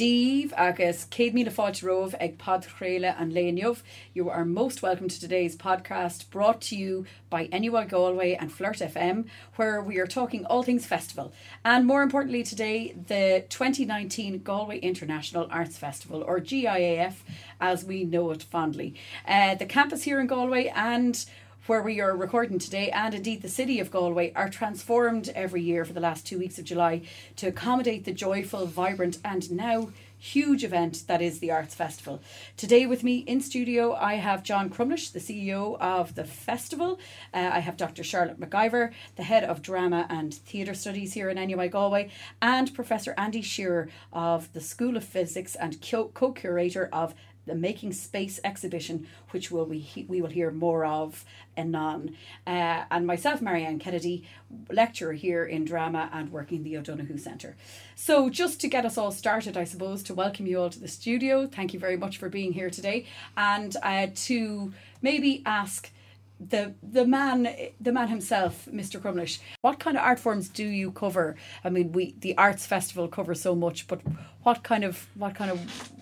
Díomh agus céad míle fáilt roh ag padréile an léonmh. You are most welcome to today's podcast brought to you by NUI Galway and Flirt FM, where we are talking all things festival. And more importantly today, the 2019 Galway International Arts Festival, or GIAF as we know it fondly. Uh, the campus here in Galway and where we are recording today, and indeed the city of Galway, are transformed every year for the last two weeks of July to accommodate the joyful, vibrant, and now huge event that is the Arts Festival. Today, with me in studio, I have John Crumlish, the CEO of the festival. Uh, I have Dr. Charlotte McIvor, the head of drama and theatre studies here in NUI Galway, and Professor Andy Shearer of the School of Physics and co curator of the Making Space exhibition, which will we we will hear more of anon. Uh, and myself, Marianne Kennedy, lecturer here in drama and working the O'Donoghue Centre. So, just to get us all started, I suppose, to welcome you all to the studio. Thank you very much for being here today, and uh, to maybe ask the the man the man himself mr crumlish what kind of art forms do you cover i mean we the arts festival covers so much but what kind of what kind of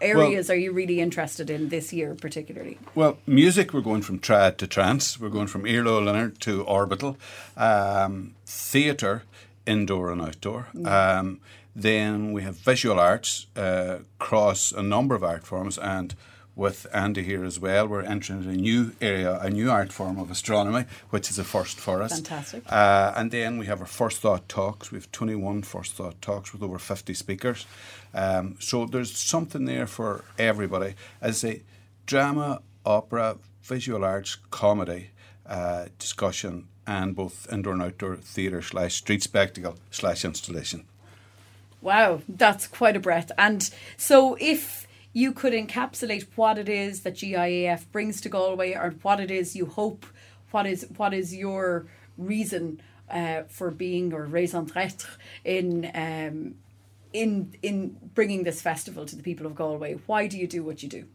areas well, are you really interested in this year particularly? Well, music, we're going from trad to trance. We're going from Iarla Ó Lionáird to orbital. Um, theatre, indoor and outdoor. Mm. Um, then we have visual arts uh, across a number of art forms and with Andy here as well. We're entering a new area, a new art form of astronomy, which is a first for us. Fantastic. Uh, and then we have our first thought talks. We have 21 first thought talks with over 50 speakers. Um, so there's something there for everybody. As a drama, opera, visual arts, comedy, uh, discussion, and both indoor and outdoor theatre slash street spectacle slash installation. Wow, that's quite a breadth. And so if you could encapsulate what it is that GIAF brings to Galway or what it is you hope, what is what is your reason uh, for being or raison d'être in um, in in bringing this festival to the people of Galway? Why do you do what you do?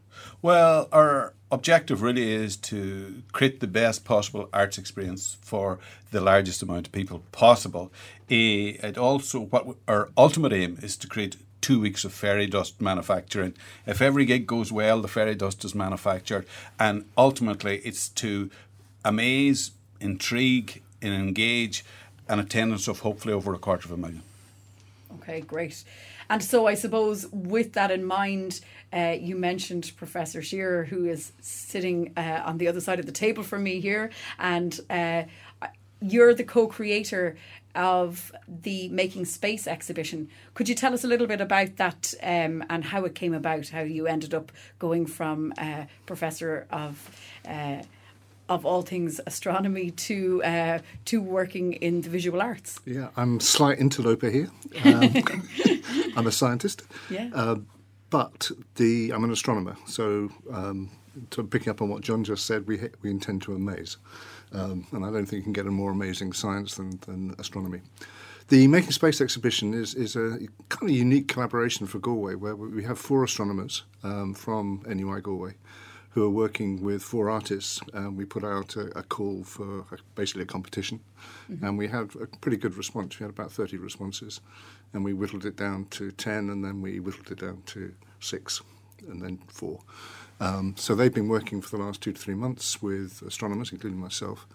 Well, our objective really is to create the best possible arts experience for the largest amount of people possible. It also what our ultimate aim is to create two weeks of fairy dust manufacturing. If every gig goes well, the fairy dust is manufactured, and ultimately it's to amaze, intrigue, and engage an attendance of hopefully over a quarter of a million. Okay, great. And so I suppose with that in mind, uh, you mentioned Professor Shearer, who is sitting uh, on the other side of the table from me here, and uh, you're the co-creator of the Making Space exhibition. Could you tell us a little bit about that um, and how it came about? How you ended up going from uh, professor of uh, of all things astronomy to uh, to working in the visual arts. Yeah, I'm a slight interloper here. Um, I'm a scientist. Yeah. Uh, but the I'm an astronomer, so um, to picking up on what John just said, we we intend to amaze. Um, and I don't think you can get a more amazing science than, than astronomy. The Making Space exhibition is, is a kind of unique collaboration for Galway, where we have four astronomers um, from NUI Galway who are working with four artists. Um, we put out a, a call for a, basically a competition, mm-hmm. and we had a pretty good response. We had about 30 responses, and we whittled it down to 10, and then we whittled it down to six, and then four. Um, so they've been working for the last two to three months with astronomers, including myself,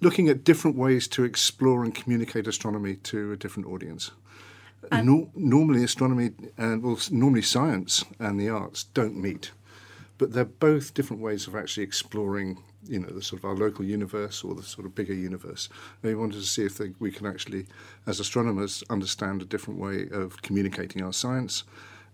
looking at different ways to explore and communicate astronomy to a different audience. No, normally, astronomy and well, normally science and the arts don't meet, but they're both different ways of actually exploring, you know, the sort of our local universe or the sort of bigger universe. And we wanted to see if they, we can actually, as astronomers, understand a different way of communicating our science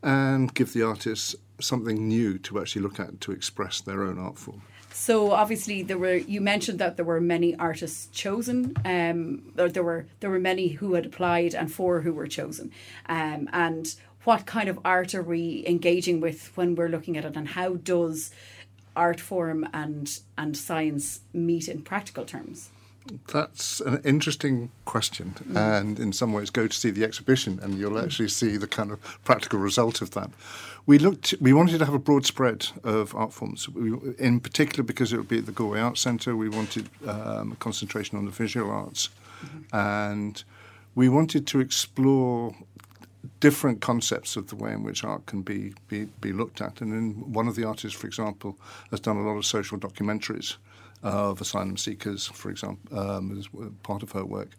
and give the artists something new to actually look at to express their own art form. So obviously there were you mentioned that there were many artists chosen. Um, there were there were many who had applied and four who were chosen. Um, and what kind of art are we engaging with when we're looking at it, and how does art form and and science meet in practical terms? That's an interesting question, mm. and in some ways, go to see the exhibition, and you'll mm. actually see the kind of practical result of that. We looked. We wanted to have a broad spread of art forms. We, in particular, because it would be at the Galway Arts Centre, we wanted um, a concentration on the visual arts, mm-hmm. and we wanted to explore different concepts of the way in which art can be, be, be looked at. And then one of the artists, for example, has done a lot of social documentaries of asylum seekers, for example, um, as part of her work.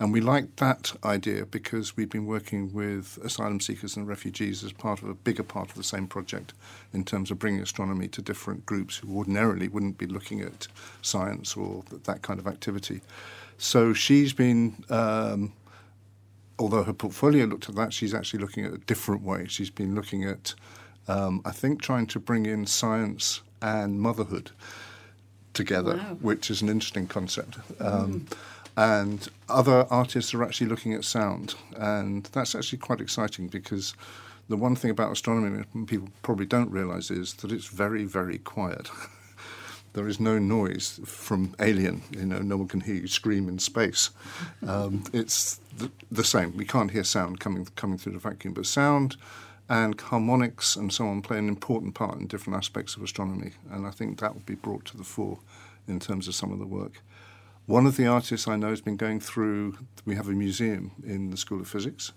And we like that idea because we've been working with asylum seekers and refugees as part of a bigger part of the same project in terms of bringing astronomy to different groups who ordinarily wouldn't be looking at science or that kind of activity. So she's been. Um, although her portfolio looked at that, she's actually looking at a different way. She's been looking at, um, I think, trying to bring in science and motherhood together, wow. which is an interesting concept. Um, mm. And other artists are actually looking at sound, and that's actually quite exciting because the one thing about astronomy people probably don't realize is that it's very, very quiet. there is no noise from alien. You know, no one can hear you scream in space. Um, it's the, the, same. We can't hear sound coming coming through the vacuum, but sound and harmonics and so on play an important part in different aspects of astronomy, and I think that will be brought to the fore in terms of some of the work. One of the artists I know has been going through, we have a museum in the School of Physics,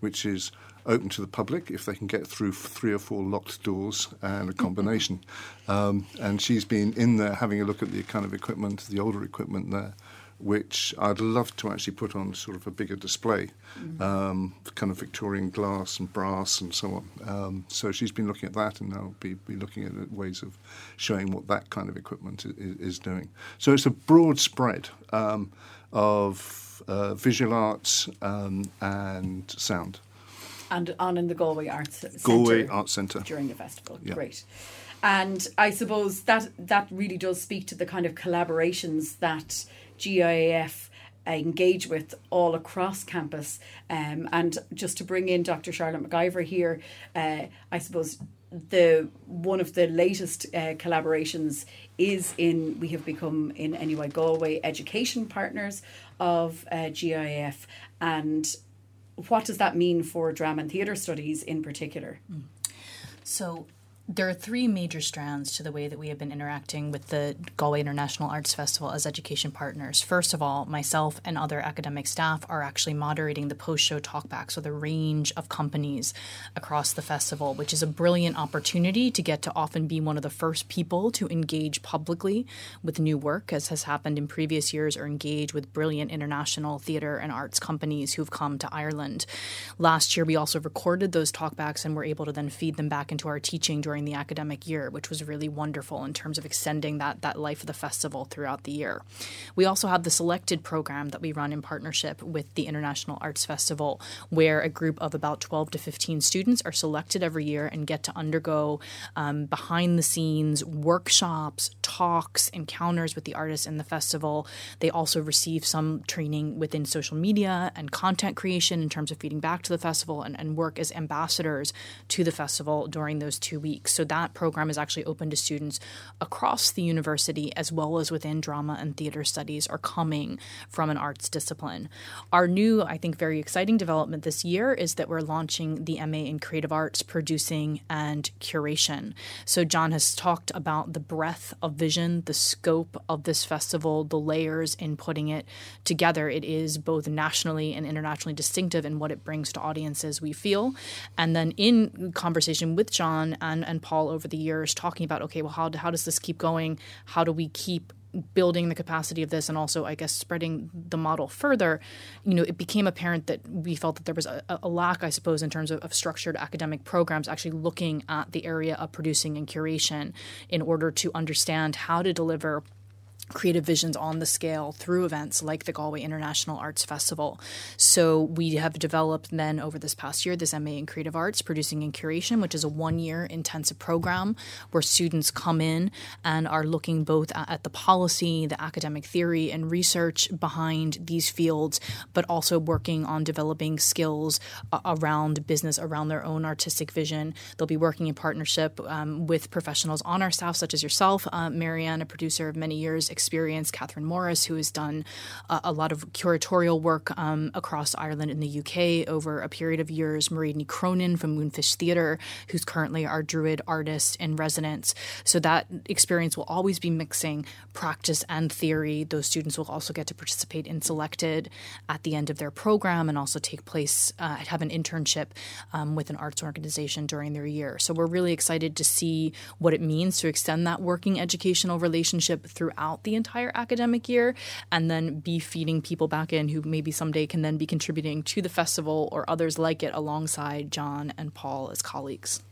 which is open to the public if they can get through three or four locked doors and a combination. um, and she's been in there having a look at the kind of equipment, the older equipment there, which I'd love to actually put on sort of a bigger display, mm-hmm. um, kind of Victorian glass and brass and so on. Um, so she's been looking at that, and I'll be, be looking at ways of showing what that kind of equipment is, is doing. So it's a broad spread um, of uh, visual arts um, and sound. And on in the Galway Arts Centre. Galway Arts Centre. During the festival. Yeah. Great. And I suppose that that really does speak to the kind of collaborations that GIAF engage with all across campus. Um, and just to bring in Dr. Charlotte McIvor here, uh, I suppose the one of the latest uh, collaborations is in we have become in NUI Galway education partners of uh, GIAF and what does that mean for drama and theatre studies in particular? So there are three major strands to the way that we have been interacting with the Galway International Arts Festival as education partners. First of all, myself and other academic staff are actually moderating the post show talkbacks with a range of companies across the festival, which is a brilliant opportunity to get to often be one of the first people to engage publicly with new work, as has happened in previous years, or engage with brilliant international theatre and arts companies who've come to Ireland. Last year, we also recorded those talkbacks and were able to then feed them back into our teaching during during the academic year, which was really wonderful in terms of extending that that life of the festival throughout the year. We also have the selected program that we run in partnership with the International Arts Festival, where a group of about 12 to 15 students are selected every year and get to undergo um, behind the scenes workshops, talks, encounters with the artists in the festival. They also receive some training within social media and content creation in terms of feeding back to the festival and, and work as ambassadors to the festival during those two weeks. So that program is actually open to students across the university as well as within drama and theater studies or coming from an arts discipline. Our new, I think, very exciting development this year is that we're launching the MA in Creative Arts, Producing, and Curation. So John has talked about the breadth of the scope of this festival, the layers in putting it together. It is both nationally and internationally distinctive in what it brings to audiences, we feel. And then in conversation with John and, and Paul over the years talking about okay, well, how, how does this keep going? How do we keep building the capacity of this and also i guess spreading the model further you know it became apparent that we felt that there was a, a lack i suppose in terms of, of, structured academic programs actually looking at the area of producing and curation in order to understand how to deliver creative visions on the scale through events like the Galway International Arts Festival. So we have developed then over this past year this MA in Creative Arts, Producing and Curation, which is a one year intensive program where students come in and are looking both at the policy, the academic theory, and research behind these fields, but also working on developing skills around business, around their own artistic vision. They'll be working in partnership um, with professionals on our staff, such as yourself, uh, Marianne, a producer of many years experience. Catherine Morris, who has done a, a lot of curatorial work um, across Ireland and the UK over a period of years. Máiréad Ní Chróinín from Moonfish Theatre, who's currently our Druid artist in residence. So that experience will always be mixing practice and theory. Those students will also get to participate in Selected at the end of their program and also take place, uh, have an internship um, with an arts organization during their year. So we're really excited to see what it means to extend that working educational relationship throughout the entire academic year and then be feeding people back in who maybe someday can then be contributing to the festival or others like it alongside John and Paul as colleagues.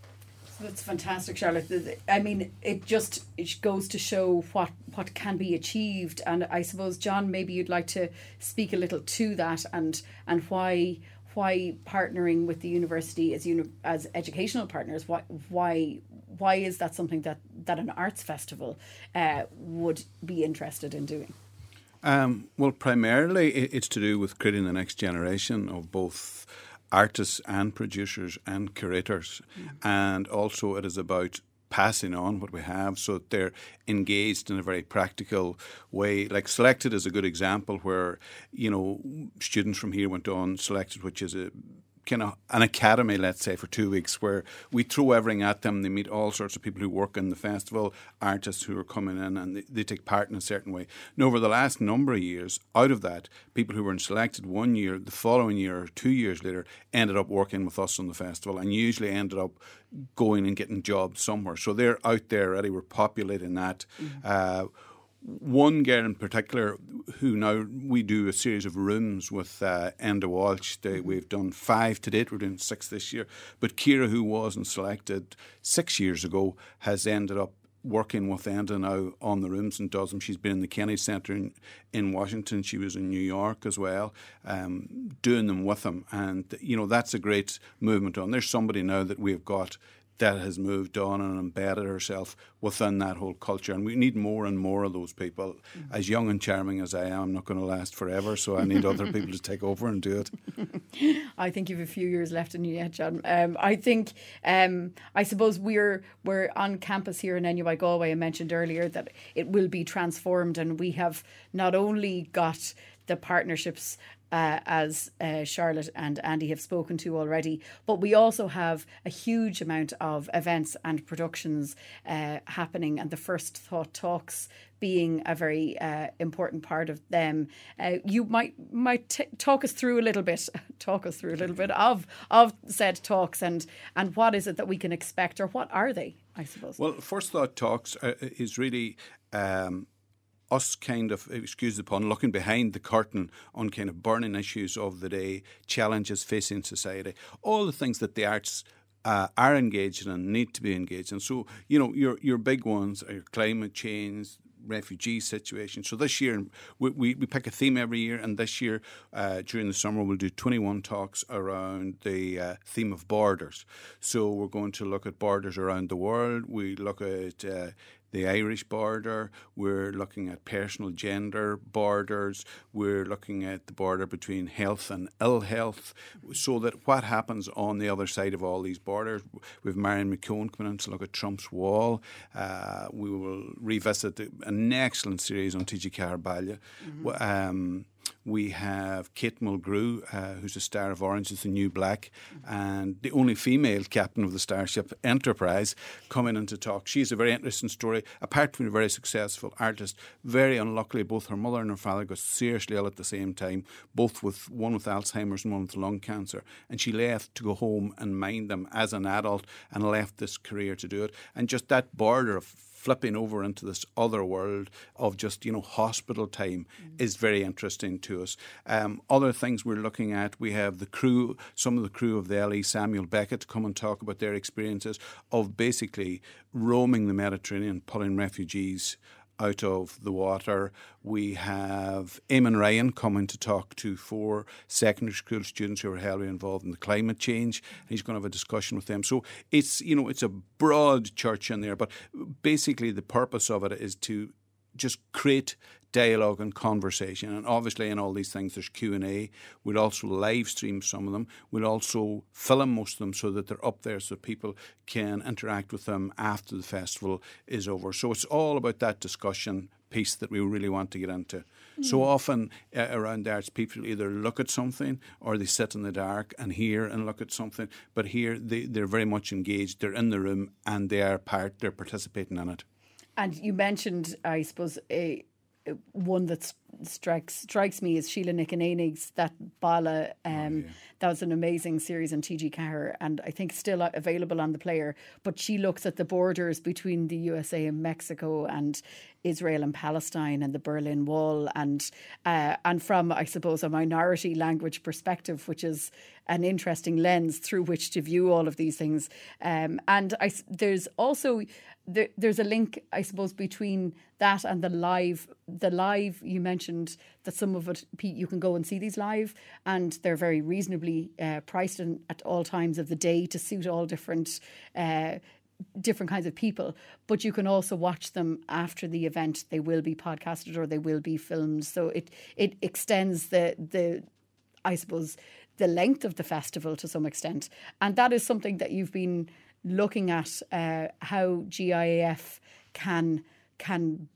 That's fantastic, Charlotte. I mean, it just it goes to show what what can be achieved, and I suppose John, maybe you'd like to speak a little to that, and and why why partnering with the university as uni- as educational partners why why why is that something that that an arts festival uh, would be interested in doing um, well primarily it's to do with creating the next generation of both artists and producers and curators mm. and also it is about passing on what we have so that they're engaged in a very practical way. Like Selected is a good example where, you know, students from here went on Selected, which is a kind of an academy, let's say, for two weeks where we throw everything at them. They meet all sorts of people who work in the festival, artists who are coming in, and they, they take part in a certain way. And over the last number of years, out of that, people who were selected one year, the following year or two years later, ended up working with us on the festival and usually ended up going and getting jobs somewhere. So they're out there already. We're populating that. Mm-hmm. Uh, one girl in particular who now we do a series of rooms with uh, Enda Walsh. They, mm-hmm. We've done five to date. We're doing six this year. But Kira, who wasn't selected six years ago, has ended up working with Enda now on the rooms and does them. She's been in the Kennedy Center in, in Washington. She was in New York as well, um, doing them with them. And, you know, that's a great movement on. There's somebody now that we've got that has moved on and embedded herself within that whole culture. And we need more and more of those people. Mm-hmm. As young and charming as I am, I'm not going to last forever, so I need other people to take over and do it. I think you've a few years left in you yet, John. Um, I think, um, I suppose we're we're on campus here in NUI Galway. I mentioned earlier that it will be transformed, and we have not only got the partnerships uh, as uh, Charlotte and Andy have spoken to already. But we also have a huge amount of events and productions uh, happening, and the First Thought Talks being a very uh, important part of them. Uh, you might might t- talk us through a little bit, talk us through a little bit of of said talks, and and what is it that we can expect, or what are they? I suppose. Well, First Thought Talks uh, is really. Um, us kind of, excuse the pun, looking behind the curtain on kind of burning issues of the day, challenges facing society, all the things that the arts uh, are engaged in and need to be engaged in. So, you know, your your big ones are climate change, refugee situation. So this year we, we, we, pick a theme every year, and this year uh, during the summer we'll do 21 talks around the uh, theme of borders. So we're going to look at borders around the world. We look at uh, the Irish border, we're looking at personal gender borders, we're looking at the border between health and ill health, so that what happens on the other side of all these borders. We've Marion McKeown coming in to look at Trump's wall. Uh, we will revisit an excellent series on TG Carballo. Mm-hmm. Um, we have Kate Mulgrew, uh, who's a star of Orange is the New Black, and the only female captain of the Starship Enterprise, coming in to talk. She's a very interesting story. Apart from a very successful artist, very unluckily, both her mother and her father got seriously ill at the same time, both with one with Alzheimer's and one with lung cancer. And she left to go home and mind them as an adult and left this career to do it. And just that border of flipping over into this other world of just you know hospital time mm. is very interesting to us. Um, other things we're looking at, we have the crew, some of the crew of the LE Samuel Beckett to come and talk about their experiences of basically roaming the Mediterranean, pulling refugees out of the water. We have Eamon Ryan coming to talk to four secondary school students who are heavily involved in the climate change. He's going to have a discussion with them. So it's you know it's a broad church in there, but basically the purpose of it is to just create dialogue and conversation. And obviously, in all these things, there's Q and A. We'll also live stream some of them. We'll also film most of them so that they're up there, so people can interact with them after the festival is over. So it's all about that discussion piece that we really want to get into. Mm. So often uh, around the arts, people either look at something or they sit in the dark and hear and look at something. But here, they, they're very much engaged. They're in the room and they are part. They're participating in it. And you mentioned, I suppose, a one that strikes strikes me is Síle Nic Chonaonaigh's that Bala. Um, oh, yeah. That was an amazing series on TG Ceathair, and I think still available on the player. But she looks at the borders between the USA and Mexico, and Israel and Palestine, and the Berlin Wall, and uh, and from I suppose a minority language perspective, which is an interesting lens through which to view all of these things. Um, and I, there's also there, there's a link, I suppose, between that and the live. The live you mentioned that some of it you can go and see these live, and they're very reasonably uh, priced in, at all times of the day to suit all different. Uh, different kinds of people, but you can also watch them after the event. They will be podcasted or they will be filmed, so it it extends the the I suppose the length of the festival to some extent, and that is something that you've been looking at uh, how GIAF can can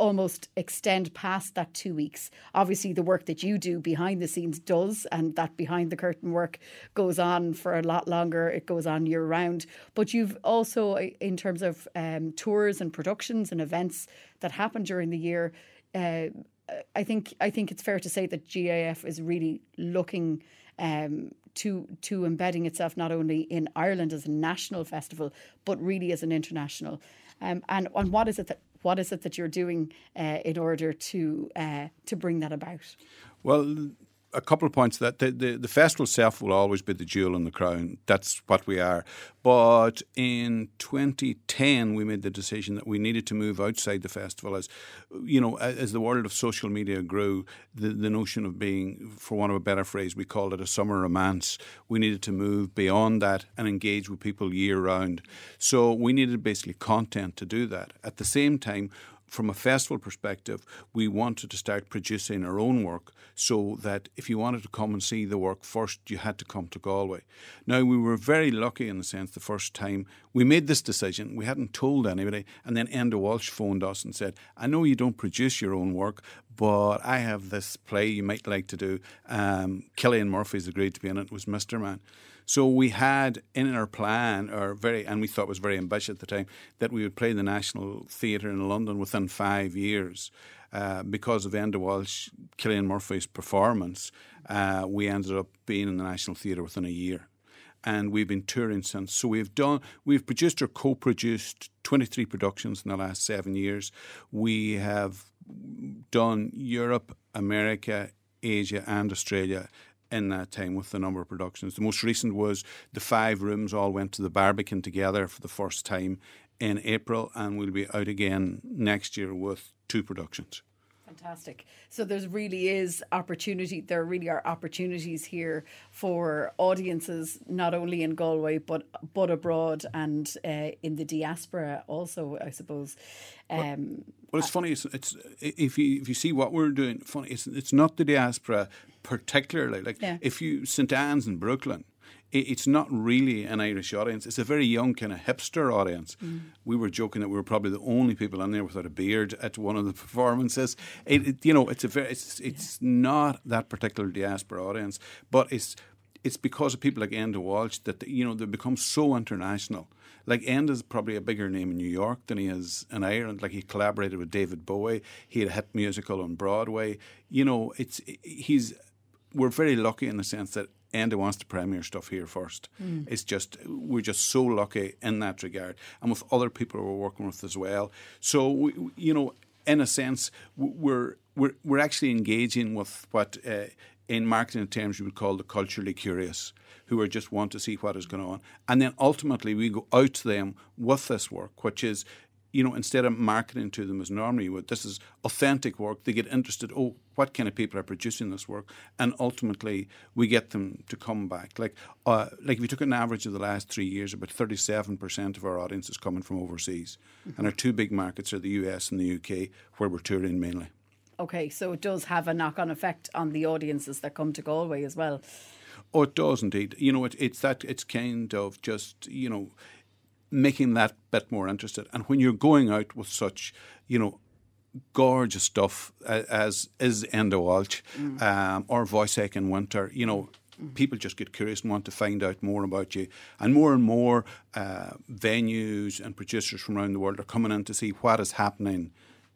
almost extend past that two weeks. Obviously, the work that you do behind the scenes does, and that behind the curtain work goes on for a lot longer. It goes on year round. But you've also, in terms of um, tours and productions and events that happen during the year, uh, I think I think it's fair to say that GAF is really looking um, to to embedding itself not only in Ireland as a national festival, but really as an international. Um, and and what is it that what is it that you're doing uh, in order to uh, to bring that about? Well, a couple of points that the, the, the, festival itself will always be the jewel in the crown. That's what we are. But in 2010, we made the decision that we needed to move outside the festival as, you know, as the world of social media grew, the, the notion of being, for want of a better phrase, we called it a summer romance. We needed to move beyond that and engage with people year round. So we needed basically content to do that. At the same time, from a festival perspective, we wanted to start producing our own work so that if you wanted to come and see the work first, you had to come to Galway. Now, we were very lucky in the sense the first time we made this decision, we hadn't told anybody, and then Enda Walsh phoned us and said, I know you don't produce your own work, but I have this play you might like to do. Um, Cillian Murphy's agreed to be in it, it was Misterman. So we had in our plan, or very, and we thought was very ambitious at the time, that we would play the National Theatre in London within five years. Uh, because of Enda Walsh, Cillian Murphy's performance, uh, we ended up being in the National Theatre within a year. And we've been touring since. So we've done, we've produced or co-produced 23 productions in the last seven years. We have done Europe, America, Asia, and Australia in that time with the number of productions. The most recent was the five rooms all went to the Barbican together for the first time in April, and we'll be out again next year with two productions. Fantastic. So there's really is opportunity. There really are opportunities here for audiences, not only in Galway but but abroad and uh, in the diaspora also. I suppose. Um, well, it's funny. It's, it's, if you if you see what we're doing. Funny. It's it's not the diaspora particularly. Like yeah. if you St Ann's in Brooklyn it's not really an Irish audience. It's a very young kind of hipster audience. Mm. We were joking that we were probably the only people in there without a beard at one of the performances. It, it, you know, it's a very, it's, it's not that particular diaspora audience, but it's it's because of people like Enda Walsh that you know they become so international. Like Enda's probably a bigger name in New York than he is in Ireland. Like he collaborated with David Bowie. He had a hit musical on Broadway. You know, it's he's we're very lucky in the sense that Enda wants to premiere stuff here first. Mm. It's just we're just so lucky in that regard, and with other people we're working with as well. So we, you know, in a sense, we're we're we're actually engaging with what. Uh, in marketing terms, you would call the culturally curious, who are just want to see what is going on. And then ultimately, we go out to them with this work, which is you know, instead of marketing to them as normally would, this is authentic work. They get interested. Oh, what kind of people are producing this work? And ultimately, we get them to come back. Like, uh, like if you took an average of the last three years, about thirty-seven percent of our audience is coming from overseas, mm-hmm. and our two big markets are the US and the UK, where we're touring mainly. Okay, so it does have a knock-on effect on the audiences that come to Galway as well. Oh, it does indeed. You know, it, it's that it's kind of just you know making that bit more interested. And when you're going out with such, you know, gorgeous stuff as is Enda Walsh mm. um, or Woyzeck in winter, you know, mm. people just get curious and want to find out more about you. And more and more uh, venues and producers from around the world are coming in to see what is happening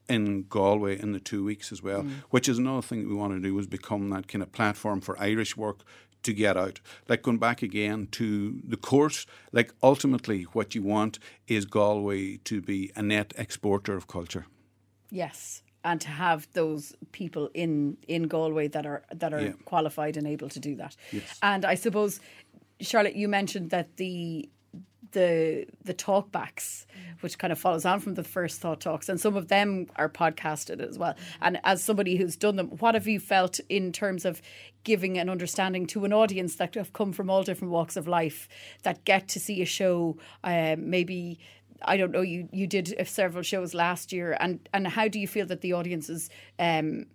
in Galway in the two weeks as well, mm. which is another thing that we want to do is become that kind of platform for Irish work to get out. Like going back again to the course, like ultimately what you want is Galway to be a net exporter of culture. Yes. And to have those people in, in Galway that are that are yeah. qualified and able to do that. Yes. And I suppose Charlotte, you mentioned that the the the talkbacks, which kind of follows on from the first thought talks, and some of them are podcasted as well. And as somebody who's done them, what have you felt in terms of giving an understanding to an audience that have come from all different walks of life that get to see a show, um, maybe I don't know. You you did several shows last year, and and how do you feel that the audiences um,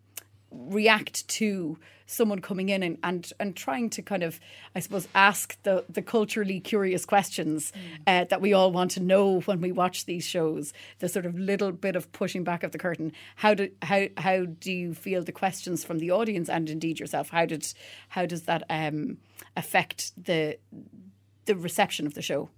react to someone coming in and, and, and trying to kind of, I suppose, ask the, the culturally curious questions mm. uh, that we all want to know when we watch these shows. The sort of little bit of pushing back of the curtain. How do how how do you feel the questions from the audience and indeed yourself? How did how does that um, affect the the reception of the show?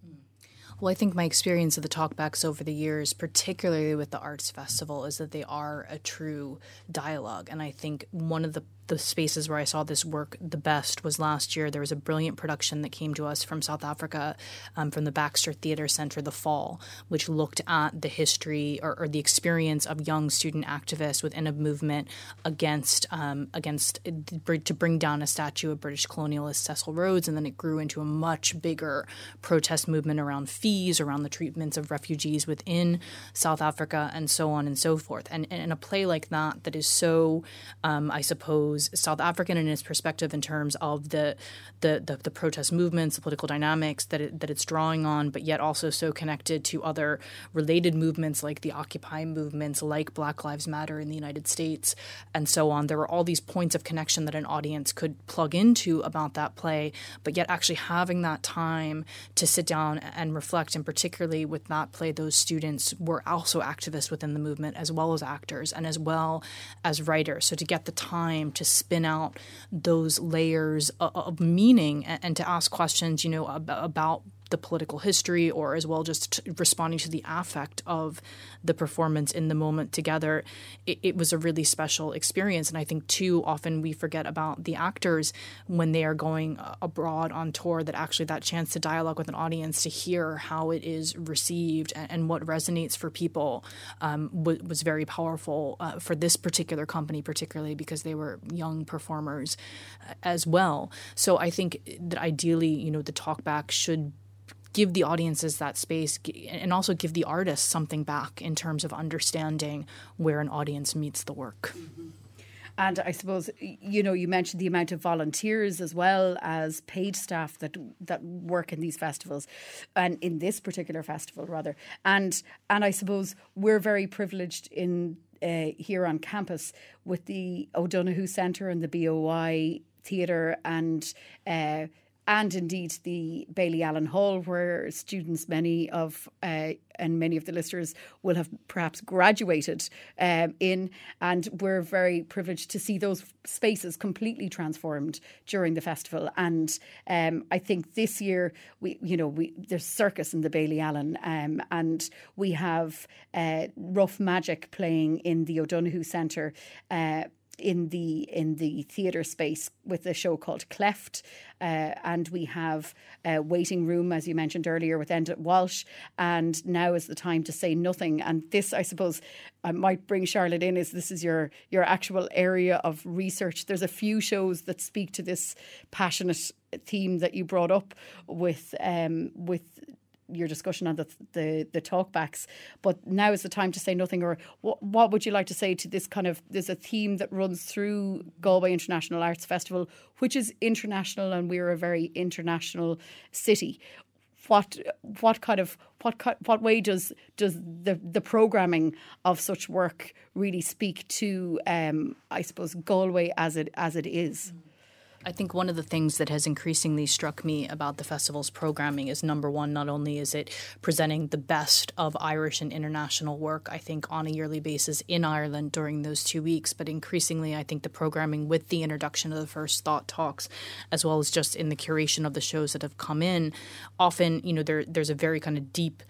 Well, I think my experience of the talkbacks over the years, particularly with the Arts Festival, is that they are a true dialogue. And I think one of the the spaces where I saw this work the best was last year. There was a brilliant production that came to us from South Africa, um, from the Baxter Theatre Centre, The Fall, which looked at the history or, or, the experience of young student activists within a movement against um, against to bring down a statue of British colonialist Cecil Rhodes, and then it grew into a much bigger protest movement around fees, around the treatments of refugees within South Africa, and so on and so forth. And, and a play like that that is so, um, I suppose South African in its perspective in terms of the the, the, the protest movements, the political dynamics that it, that it's drawing on, but yet also so connected to other related movements like the Occupy movements, like Black Lives Matter in the United States, and so on. There were all these points of connection that an audience could plug into about that play, but yet actually having that time to sit down and reflect, and particularly with that play, those students were also activists within the movement as well as actors and as well as writers. So to get the time to spin out those layers of, meaning and, to ask questions, you know, about the political history or as well just responding to the affect of the performance in the moment together it, it, was a really special experience. And i think too often we forget about the actors when they are going abroad on tour that actually that chance to dialogue with an audience to hear how it is received and, and what resonates for people um, w- was very powerful uh, for this particular company particularly because they were young performers uh, as well. So i think that ideally you know the talkback should give the audiences that space and also give the artists something back in terms of understanding where an audience meets the work. Mm-hmm. And I suppose you know you mentioned the amount of volunteers as well as paid staff that that work in these festivals, and in this particular festival rather. And and I suppose we're very privileged in uh, here on campus with the O'Donoghue Centre and the BOI Theatre and. Uh, and indeed the Bailey Allen Hall, where students, many of uh, and many of the listeners will have perhaps graduated um, in, and we're very privileged to see those spaces completely transformed during the festival. And um, I think this year we, you know, we there's circus in the Bailey Allen, um, and we have uh, Rough Magic playing in the O'Donoghue Centre. Uh, in the in the theatre space with a show called Cleft, uh, and we have a waiting room, as you mentioned earlier, with Enda Walsh. And now is the time to say nothing. And this, I suppose, I might bring Charlotte in. Is this is your your actual area of research? There's a few shows that speak to this passionate theme that you brought up with um, with your discussion on the the, the talkbacks. But now is the time to say nothing. Or what, what would you like to say to this kind of? There's a theme that runs through Galway International Arts Festival, which is international, and we're a very international city what what kind of what what way does does the the programming of such work really speak to um, I suppose Galway as it as it is? Mm. I think one of the things that has increasingly struck me about the festival's programming is number one, not only is it presenting the best of Irish and international work, I think, on a yearly basis in Ireland during those two weeks, but increasingly, I think the programming with the introduction of the first thought talks, as well as just in the curation of the shows that have come in, often, you know, there, there's a very kind of deep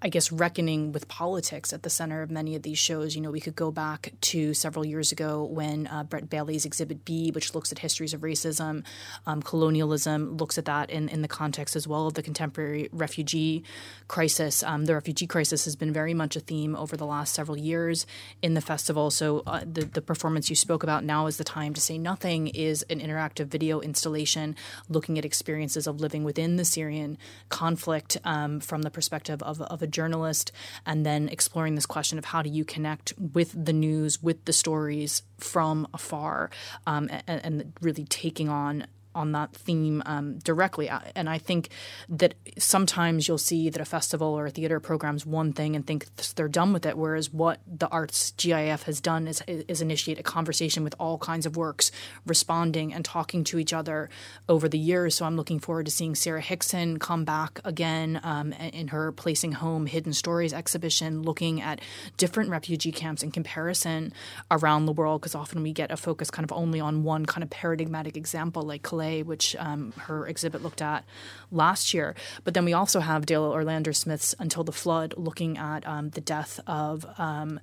I guess, reckoning with politics at the center of many of these shows. You know, we could go back to several years ago when uh, Brett Bailey's Exhibit B, which looks at histories of racism, um, colonialism, looks at that in, in the context as well of the contemporary refugee crisis. Um, the refugee crisis has been very much a theme over the last several years in the festival. So uh, the, the performance you spoke about, Now is the Time to Say Nothing, is an interactive video installation looking at experiences of living within the Syrian conflict um, from the perspective perspective of, of a journalist, and then exploring this question of how do you connect with the news, with the stories from afar, um, and, and really taking on on that theme um, directly. Uh, and I think that sometimes you'll see that a festival or a theater programs one thing and think they're done with it, whereas what the Arts GIF has done is, is initiate a conversation with all kinds of works, responding and talking to each other over the years. So I'm looking forward to seeing Sarah Hickson come back again um, in her Placing Home Hidden Stories exhibition, looking at different refugee camps in comparison around the world, because often we get a focus kind of only on one kind of paradigmatic example like Calais which um, her exhibit looked at last year. But then we also have Dael Orlandersmith's Until the Flood, looking at um, the death of um,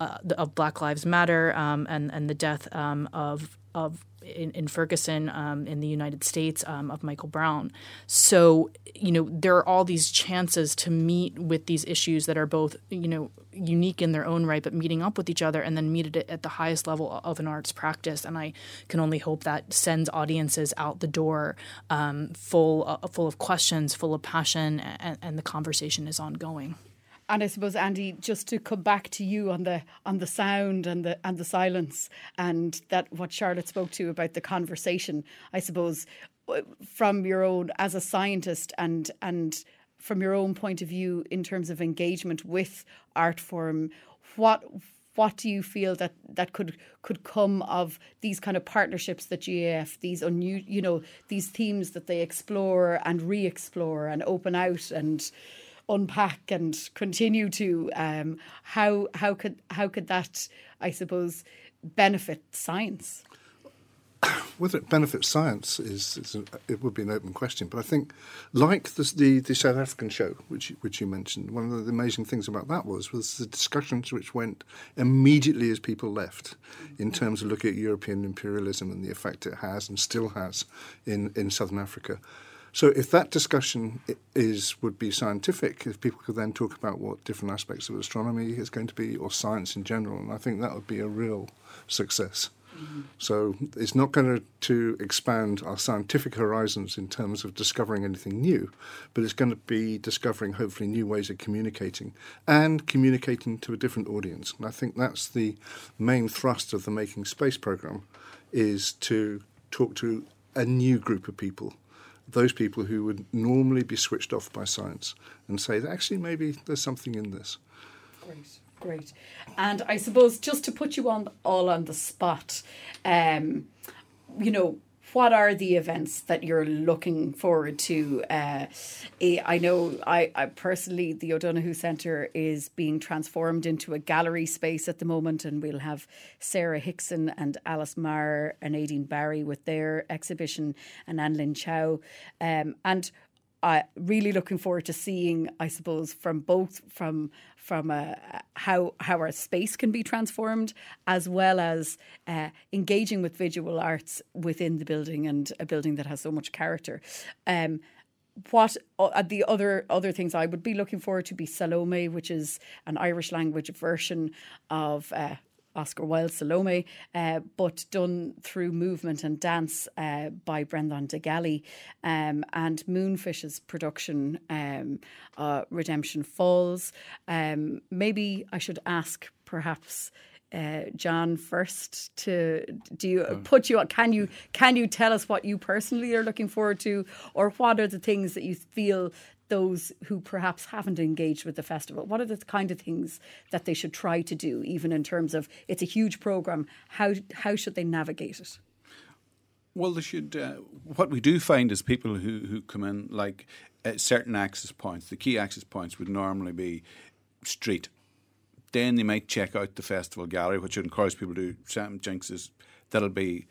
uh, the, of Black Lives Matter um, and and the death um, of of in, in Ferguson um, in the United States um, of Michael Brown. So, you know, there are all these chances to meet with these issues that are both, you know, unique in their own right, but meeting up with each other and then meet it at the highest level of an arts practice. And I can only hope that sends audiences out the door um, full, uh, full of questions, full of passion, and, and the conversation is ongoing. And I suppose Andy, just to come back to you on the on the sound and the and the silence and that what Charlotte spoke to about the conversation. I suppose from your own as a scientist and and from your own point of view in terms of engagement with art form, what what do you feel that that could could come of these kind of partnerships that GAF these you know these themes that they explore and re-explore and open out and unpack and continue to um, how how could how could that I suppose benefit science? Whether it benefits science is, is it would be an open question, but I think, like the, the, the South African show, which which you mentioned, one of the amazing things about that was was the discussions which went immediately as people left, in terms of looking at European imperialism and the effect it has and still has in in Southern Africa. So if that discussion is would be scientific, if people could then talk about what different aspects of astronomy is going to be, or science in general, and I think that would be a real success. Mm-hmm. So it's not going to, to expand our scientific horizons in terms of discovering anything new, but it's going to be discovering hopefully new ways of communicating and communicating to a different audience. And I think that's the main thrust of the Making Space program is to talk to a new group of people those people who would normally be switched off by science and say that actually maybe there's something in this. Great, great. And I suppose just to put you on all on the spot, um, you know, what are the events that you're looking forward to? Uh, I know I, I personally, the O'Donoghue Centre is being transformed into a gallery space at the moment, and we'll have Sarah Hickson and Alice Marr and Nadine Barry with their exhibition, and Anne Lynn Chow. Um, and uh, really looking forward to seeing, I suppose, from both from from uh, how how our space can be transformed, as well as uh, engaging with visual arts within the building and a building that has so much character. Um, what uh, the other other things I would be looking forward to be Salome, which is an Irish language version of uh, Oscar Wilde Salome, uh, but done through movement and dance uh, by Brendan de Gallaí, um, and Moonfish's production, um, uh, Redemption Falls. Um, maybe I should ask, perhaps. Uh, John first to do you put you can you can you tell us what you personally are looking forward to or what are the things that you feel those who perhaps haven't engaged with the festival what are the kind of things that they should try to do even in terms of it's a huge program how how should they navigate it Well, they should. Uh, what we do find is people who, who come in, like at certain access points, the key access points would normally be street. Then they might check out the festival gallery, which would encourage people to do. Sam Jinks's, that'll be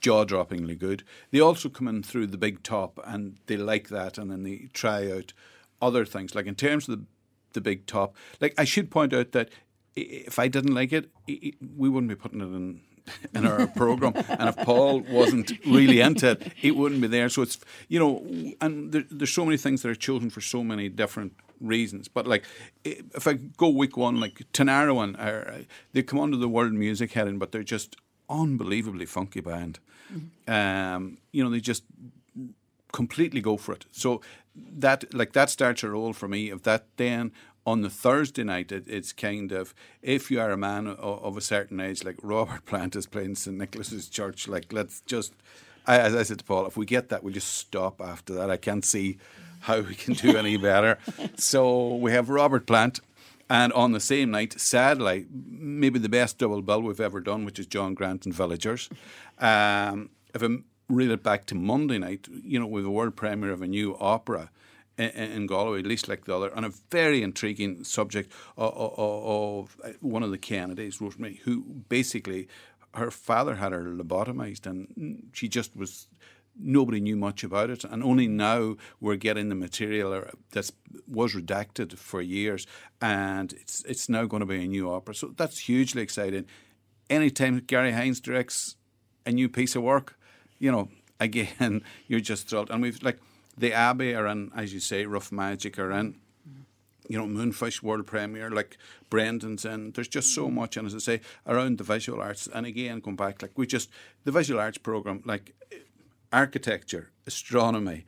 jaw droppingly good. They also come in through the big top and they like that, and then they try out other things. Like in terms of the, the big top, like I should point out that if I didn't like it, we wouldn't be putting it in in our program. And if Paul wasn't really into it, it wouldn't be there. So it's you know, and there, there's so many things that are chosen for so many different reasons. But like, if I go week one, like Tinariwen, are uh, they come under the world music heading, but they're just unbelievably funky band. Um, you know, they just completely go for it. So that like that starts a role for me. If that then on the Thursday night, it, it's kind of if you are a man of, of a certain age, like Robert Plant is playing St Nicholas's Church, like let's just. I, as I said to Paul, if we get that, we'll just stop after that. I can't see how we can do any better. so we have Robert Plant. And on the same night, sadly, maybe the best double bill we've ever done, which is John Grant and Villagers. Um, if I reel it back to Monday night, you know, with a world premiere of a new opera in, in Galway, at least like the other, and a very intriguing subject of, of, of one of the candidates, Rosemary, who basically her father had her lobotomized, and she just was nobody knew much about it, and only now we're getting the material that was redacted for years, and it's it's now going to be a new opera. So that's hugely exciting. Anytime Garry Hynes directs a new piece of work, you know, again, you're just thrilled. And we've like the Abbey are in, as you say, Rough Magic are in. You know, Moonfish World Premiere, like Brendan's in. There's just so mm. much, and as I say, around the visual arts. And again, come back, like we just the visual arts program, like architecture, astronomy.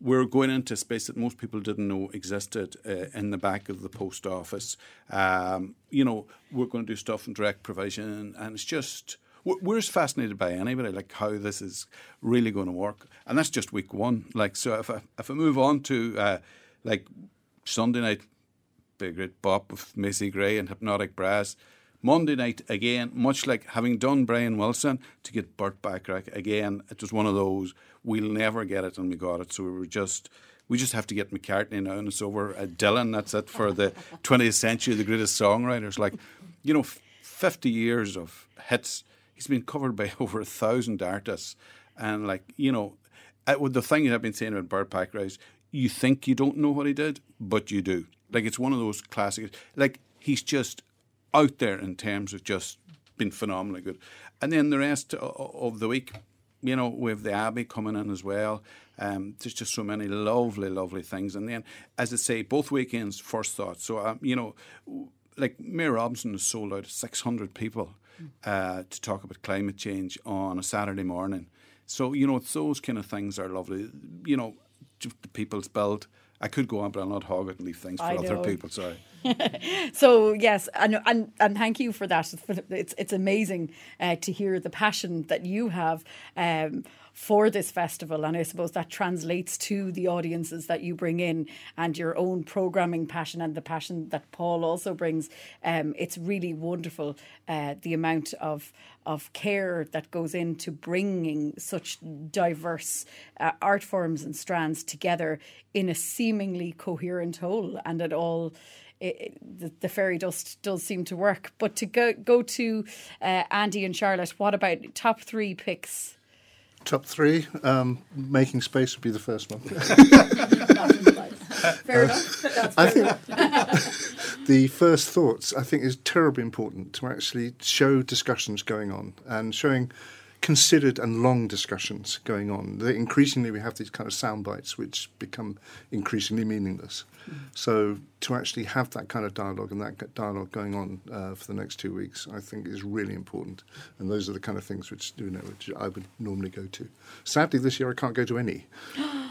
We're going into space that most people didn't know existed uh, in the back of the post office. Um, you know, we're going to do stuff in direct provision, and it's just we're as fascinated by anybody like how this is really going to work, and that's just week one. Like, so if I if I move on to uh, like Sunday night, big great bop with Macy Gray and Hypnotic Brass. Monday night again, much like having done Brian Wilson to get Burt Bacharach again, it was one of those we'll never get it and we got it. So we were just we just have to get McCartney now and it's over. Uh, Dylan, that's it for the 20th century, the greatest songwriters. Like, you know, f- 50 years of hits. He's been covered by over a thousand artists. And like, you know, uh, well, the thing that I've been saying about Burt Bacharach is you think you don't know what he did, but you do. Like it's one of those classics. Like he's just out there in terms of just been phenomenally good. And then the rest of the week, you know, we have the Abbey coming in as well. Um, there's just so many lovely, lovely things. And then, as I say, both weekends, first thought. So, um, you know, like Mary Robinson has sold out 600 people uh, to talk about climate change on a Saturday morning. So, you know, it's those kind of things are lovely. You know, the people's build. I could go on, but I'll not hog it and leave things for I other know. people. Sorry. So yes, and and and thank you for that. It's it's amazing uh, to hear the passion that you have um, for this festival, and I suppose that translates to the audiences that you bring in, and your own programming passion, and the passion that Paul also brings. Um, it's really wonderful uh, the amount of of care that goes into bringing such diverse uh, art forms and strands together in a seemingly coherent whole, and it all it, the, the fairy dust does seem to work. But to go go to uh, Andy and Charlotte, what about top three picks? Top three, um, making space would be the first one. Fair enough. That's I fair think the first thoughts, I think, is terribly important to actually show discussions going on and showing considered and long discussions going on. Increasingly, we have these kind of sound bites which become increasingly meaningless. So, to actually have that kind of dialogue and that dialogue going on uh, for the next two weeks, I think is really important. And those are the kind of things which you know which I would normally go to. Sadly, this year I can't go to any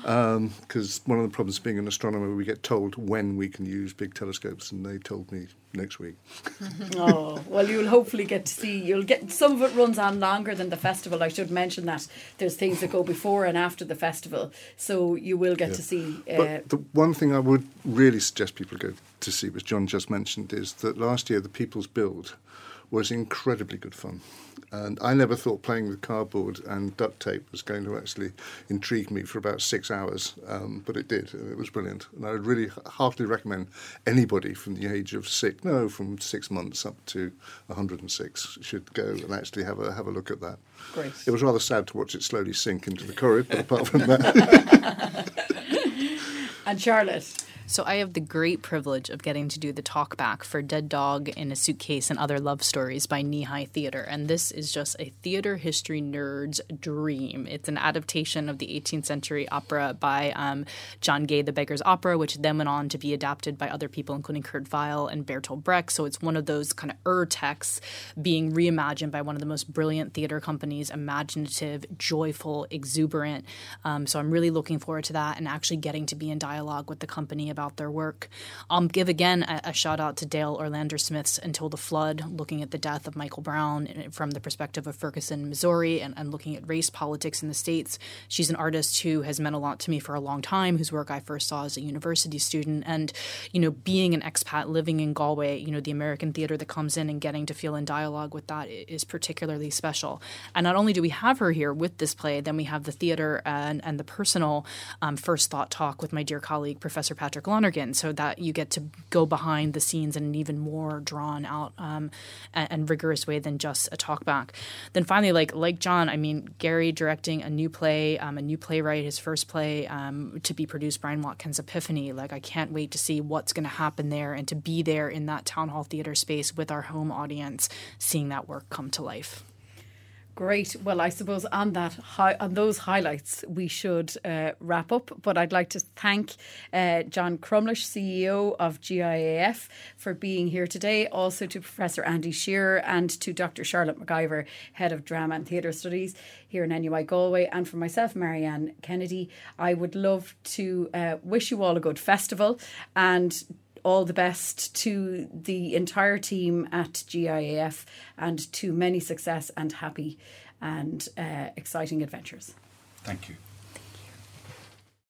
because um, one of the problems being an astronomer, we get told when we can use big telescopes, and they told me next week. oh well, you'll hopefully get to see. You'll get some of it runs on longer than the festival. I should mention that there's things that go before and after the festival, so you will get yeah. to see. Uh, but the one thing I would really suggest people go to see, which John just mentioned, is that last year the People's Build was incredibly good fun. And I never thought playing with cardboard and duct tape was going to actually intrigue me for about six hours, um, but it did. It was brilliant. And I would really heartily recommend anybody from the age of six, no, from six months up to 106 should go and actually have a, have a look at that. Great. It was rather sad to watch it slowly sink into the corridor, but apart from that. and Charlotte. So I have the great privilege of getting to do the talk back for Dead Dog in a Suitcase and Other Love Stories by Kneehigh Theatre. And this is just a theater history nerd's dream. It's an adaptation of the 18th century opera by um, John Gay, The Beggar's Opera, which then went on to be adapted by other people, including Kurt Weill and Bertolt Brecht. So it's one of those kind of ur texts being reimagined by one of the most brilliant theater companies, imaginative, joyful, exuberant. Um, so I'm really looking forward to that and actually getting to be in dialogue with the company about about their work. I'll give again a, a shout out to Dael Orlandersmith's Until the Flood, looking at the death of Michael Brown from the perspective of Ferguson, Missouri, and, and looking at race politics in the States. She's an artist who has meant a lot to me for a long time, whose work I first saw as a university student. And, you know, being an expat living in Galway, you know, the American theater that comes in and getting to feel in dialogue with that is particularly special. And not only do we have her here with this play, then we have the theater and, and the personal um, first thought talk with my dear colleague, Professor Patrick Lonergan, so that you get to go behind the scenes in an even more drawn out um, and, and, rigorous way than just a talkback. Then finally, like like John, I mean Garry directing a new play, um, a new playwright, his first play um, to be produced, Brian Watkins' Epiphany. Like I can't wait to see what's going to happen there and to be there in that town hall theater space with our home audience, seeing that work come to life. Great. Well, I suppose on that on those highlights we should uh, wrap up. But I'd like to thank uh, John Crumlish, CEO of GIAF, for being here today. Also to Professor Andy Shearer and to Dr. Charlotte McIvor, Head of Drama and Theatre Studies here in NUI Galway, and for myself, Marianne Kennedy. I would love to uh, wish you all a good festival and all the best to the entire team at GIAF and to many success and happy and uh, exciting adventures. Thank you.